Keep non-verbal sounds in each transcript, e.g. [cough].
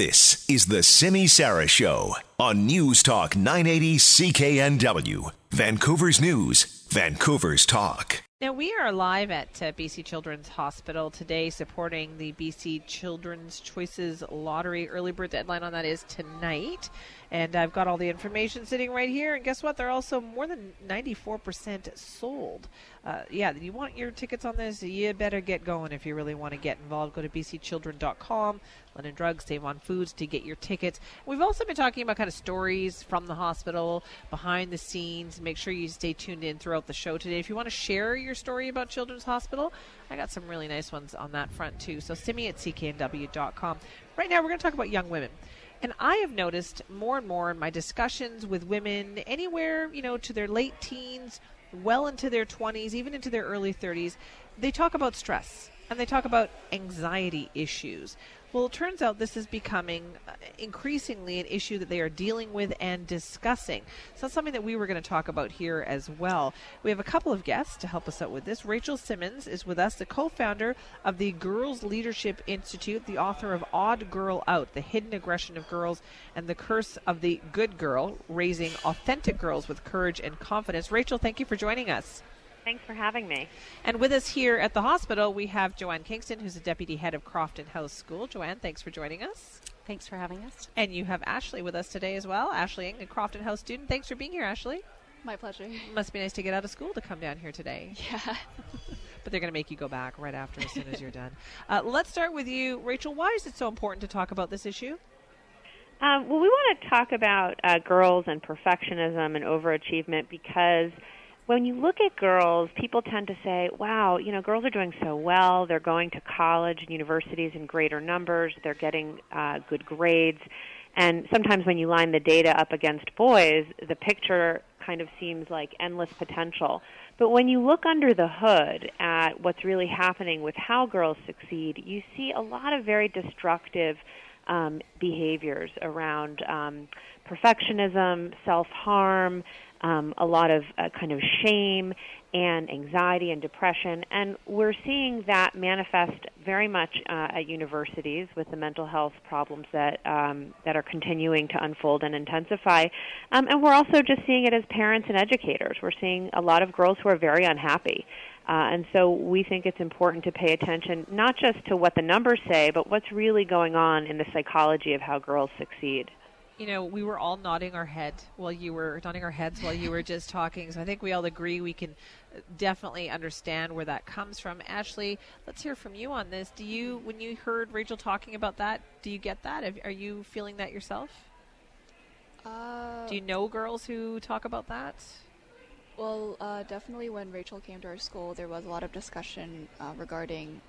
This is the Simi Sara Show on News Talk 980 CKNW, Vancouver's News, Vancouver's Talk. Now, we are live at uh, BC Children's Hospital today supporting the BC Children's Choices Lottery. Early bird deadline on that is tonight. And I've got all the information sitting right here. And guess what? They're also more than 94% sold. Uh, yeah, you want your tickets on this? You better get going if you really want to get involved. Go to bcchildren.com, London Drugs, Save on Foods to get your tickets. We've also been talking about kind of stories from the hospital, behind the scenes. Make sure you stay tuned in throughout the show today. If you want to share your story about Children's Hospital, I got some really nice ones on that front too. So send me at cknw.com. Right now, we're going to talk about young women. And I have noticed more and more in my discussions with women, anywhere, you know, to their late teens, well into their 20s, even into their early 30s, they talk about stress and they talk about anxiety issues. Well, it turns out this is becoming uh, increasingly an issue that they are dealing with and discussing. So something that we were going to talk about here as well. We have a couple of guests to help us out with this. Rachel Simmons is with us, the co-founder of the Girls Leadership Institute, the author of Odd Girl Out: The Hidden Aggression of Girls and the Curse of the Good Girl, raising authentic girls with courage and confidence. Rachel, thank you for joining us. Thanks for having me. And with us here at the hospital, we have Jo-Anne Kingstone, who's the deputy head of Crofton House School. Jo-Anne, thanks for joining us. Thanks for having us. And you have Ashley with us today as well. Ashley, a Crofton House student. Thanks for being here, Ashley. My pleasure. Must be nice to get out of school to come down here today. Yeah. [laughs] [laughs] but they're going to make you go back right after as soon as you're done. Uh, let's start with you, Rachel. Why is it so important to talk about this issue? Um, well, we want to talk about uh, girls and perfectionism and overachievement because – when you look at girls, people tend to say, wow, you know, girls are doing so well. They're going to college and universities in greater numbers. They're getting uh, good grades. And sometimes when you line the data up against boys, the picture kind of seems like endless potential. But when you look under the hood at what's really happening with how girls succeed, you see a lot of very destructive um, behaviors around um, perfectionism, self harm, um, a lot of uh, kind of shame and anxiety and depression. And we're seeing that manifest very much uh, at universities with the mental health problems that um, that are continuing to unfold and intensify. Um, and we're also just seeing it as parents and educators. We're seeing a lot of girls who are very unhappy. Uh, and so we think it's important to pay attention not just to what the numbers say, but what's really going on in the psychology of how girls succeed you know, we were all nodding our head while you were nodding our heads while you were just talking. So I think we all agree we can definitely understand where that comes from. Ashley, let's hear from you on this. Do you, when you heard Rachel talking about that, do you get that? Are you feeling that yourself? Uh, do you know girls who talk about that? Well, uh, definitely when Rachel came to our school, there was a lot of discussion uh, regarding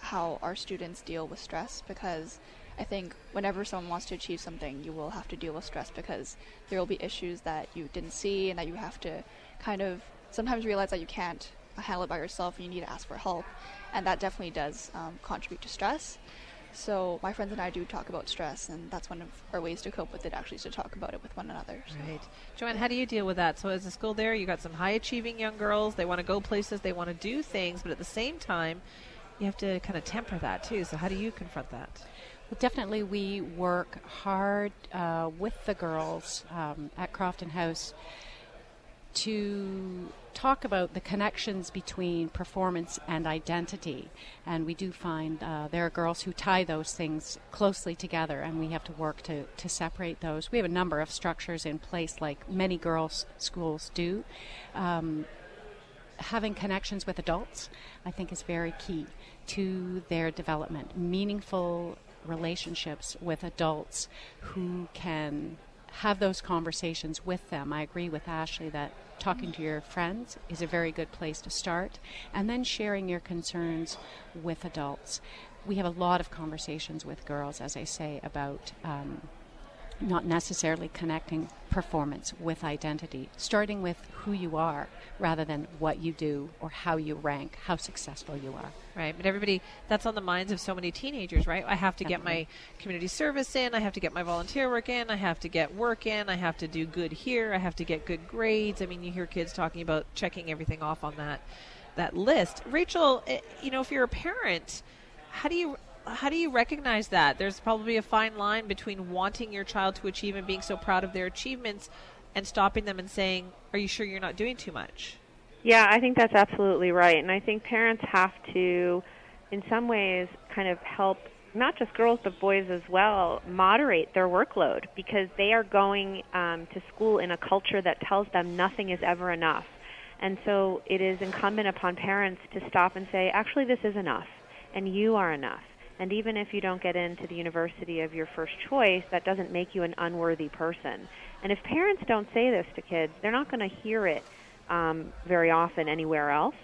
how our students deal with stress because I think whenever someone wants to achieve something, you will have to deal with stress because there will be issues that you didn't see and that you have to kind of sometimes realize that you can't handle it by yourself and you need to ask for help. And that definitely does um, contribute to stress. So my friends and I do talk about stress, and that's one of our ways to cope with it. Actually, is to talk about it with one another. So. Right, Jo-Anne, how do you deal with that? So as a school there, you got some high achieving young girls. They want to go places, they want to do things, but at the same time, you have to kind of temper that too. So how do you confront that? Well, definitely, we work hard uh, with the girls um, at Crofton House to talk about the connections between performance and identity. And we do find uh, there are girls who tie those things closely together, and we have to work to, to separate those. We have a number of structures in place, like many girls' schools do. Um, having connections with adults, I think, is very key to their development. Meaningful relationships with adults who can have those conversations with them. I agree with Ashley that talking to your friends is a very good place to start, and then sharing your concerns with adults. We have a lot of conversations with girls, as I say, about. Um, not necessarily connecting performance with identity, starting with who you are rather than what you do or how you rank, how successful you are. Right, but everybody, that's on the minds of so many teenagers, right? I have to Definitely. get my community service in, I have to get my volunteer work in, I have to get work in, I have to do good here, I have to get good grades. I mean, you hear kids talking about checking everything off on that that list. Rachel, eh, you know, if you're a parent, how do you how do you recognize that? There's probably a fine line between wanting your child to achieve and being so proud of their achievements and stopping them and saying, Are you sure you're not doing too much? Yeah, I think that's absolutely right. And I think parents have to, in some ways, kind of help not just girls but boys as well moderate their workload because they are going um, to school in a culture that tells them nothing is ever enough. And so it is incumbent upon parents to stop and say, actually, this is enough, and you are enough. And even if you don't get into the university of your first choice, that doesn't make you an unworthy person. And if parents don't say this to kids, they're not going to hear it um, very often anywhere else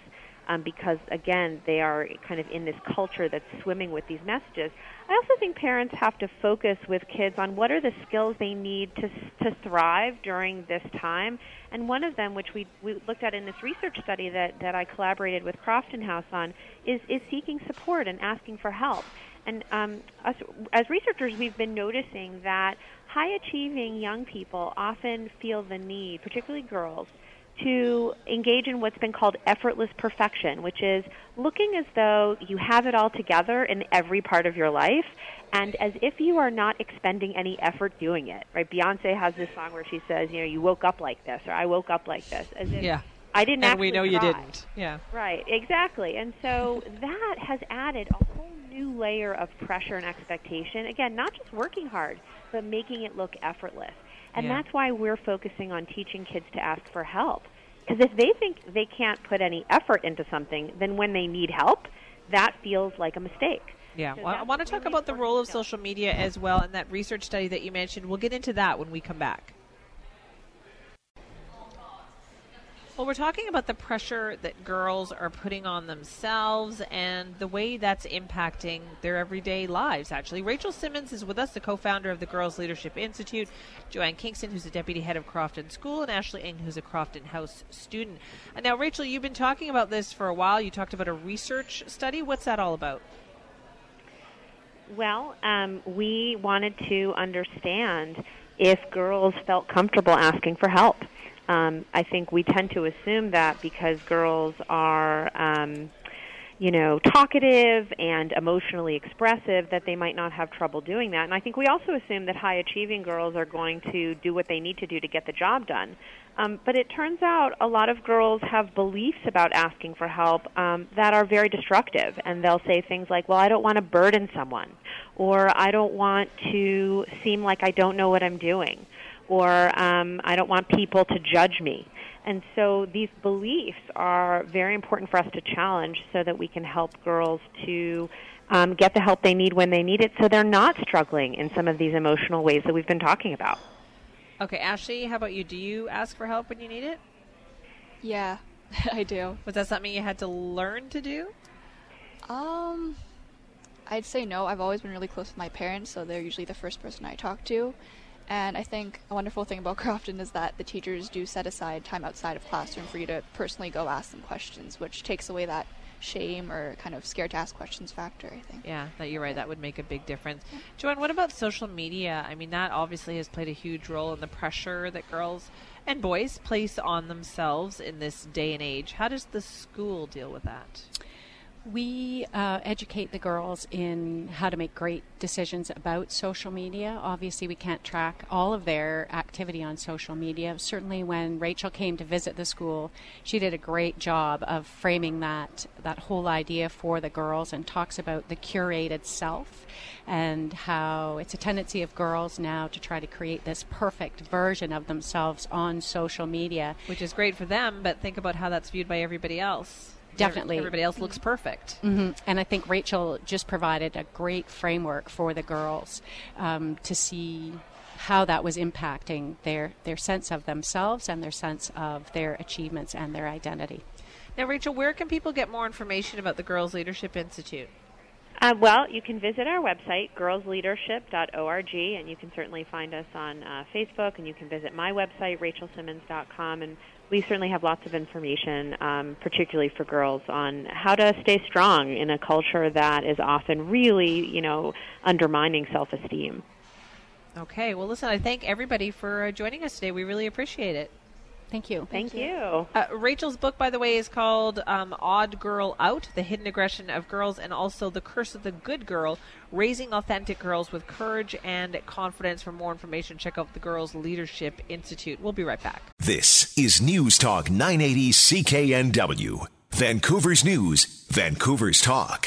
um, because, again, they are kind of in this culture that's swimming with these messages. I also think parents have to focus with kids on what are the skills they need to, to thrive during this time. And one of them, which we, we looked at in this research study that, that I collaborated with Crofton House on, is, is seeking support and asking for help. And um, us, as researchers, we've been noticing that high achieving young people often feel the need, particularly girls, to engage in what's been called effortless perfection, which is looking as though you have it all together in every part of your life and as if you are not expending any effort doing it. Right? Beyonce has this song where she says, you know, you woke up like this or I woke up like this. As if yeah. I didn't and we know try. you didn't. Yeah. Right, exactly. And so [laughs] that has added a whole layer of pressure and expectation. Again, not just working hard, but making it look effortless. And Yeah. that's why we're focusing on teaching kids to ask for help. Because if they think they can't put any effort into something, then when they need help, that feels like a mistake. Yeah, So well, I want to talk really about the role of social media as well and that research study that you mentioned. We'll get into that when we come back. Well, we're talking about the pressure that girls are putting on themselves and the way that's impacting their everyday lives, actually. Rachel Simmons is with us, the co founder of the Girls Leadership Institute, Jo-Anne Kingstone, who's the deputy head of Crofton School, and Ashley Ng, who's a Crofton House student. And now, Rachel, you've been talking about this for a while. You talked about a research study. What's that all about? Well, um, we wanted to understand if girls felt comfortable asking for help. Um, I think we tend to assume that because girls are, um, you know, talkative and emotionally expressive, that they might not have trouble doing that. And I think we also assume that high achieving girls are going to do what they need to do to get the job done. Um, but it turns out a lot of girls have beliefs about asking for help um, that are very destructive, and they'll say things like, "Well, I don't want to burden someone," or "I don't want to seem like I don't know what I'm doing," or um, "I don't want people to judge me." And so these beliefs are very important for us to challenge, so that we can help girls to um, get the help they need when they need it, so they're not struggling in some of these emotional ways that we've been talking about. Okay, Ashley, how about you? Do you ask for help when you need it? Yeah, [laughs] I do. Was that something you had to learn to do? Um, I'd say no. I've always been really close with my parents, so they're usually the first person I talk to. And I think a wonderful thing about Crofton is that the teachers do set aside time outside of classroom for you to personally go ask them questions, which takes away that shame or kind of scared to ask questions factor, I think. Yeah, that you're right. That would make a big difference. Jo-Anne, what about social media? I mean, that obviously has played a huge role in the pressure that girls and boys place on themselves in this day and age. How does the school deal with that? We uh, educate the girls in how to make great decisions about social media. Obviously, we can't track all of their activity on social media. Certainly, when Rachel came to visit the school, she did a great job of framing that that whole idea for the girls and talks about the curated self and how it's a tendency of girls now to try to create this perfect version of themselves on social media. Which is great for them, but think about how that's viewed by everybody else. Definitely. Everybody else looks perfect. hmm And I think Rachel just provided a great framework for the girls um, to see how that was impacting their, their sense of themselves and their sense of their achievements and their identity. Now, Rachel, where can people get more information about the Girls Leadership Institute? Uh, well, you can visit our website, girlsleadership.org, and you can certainly find us on uh, Facebook, and you can visit my website, rachelsimmons.com, and we certainly have lots of information, um, particularly for girls, on how to stay strong in a culture that is often really, you know, undermining self-esteem. Okay, well, listen, I thank everybody for uh, joining us today. We really appreciate it. Thank you. Thank you. Uh, Rachel's book, by the way, is called um, Odd Girl Out The Hidden Aggression of Girls and also The Curse of the Good Girl Raising Authentic Girls with Courage and Confidence. For more information, check out the Girls Leadership Institute. We'll be right back. This is News Talk 980 CKNW, Vancouver's News, Vancouver's Talk.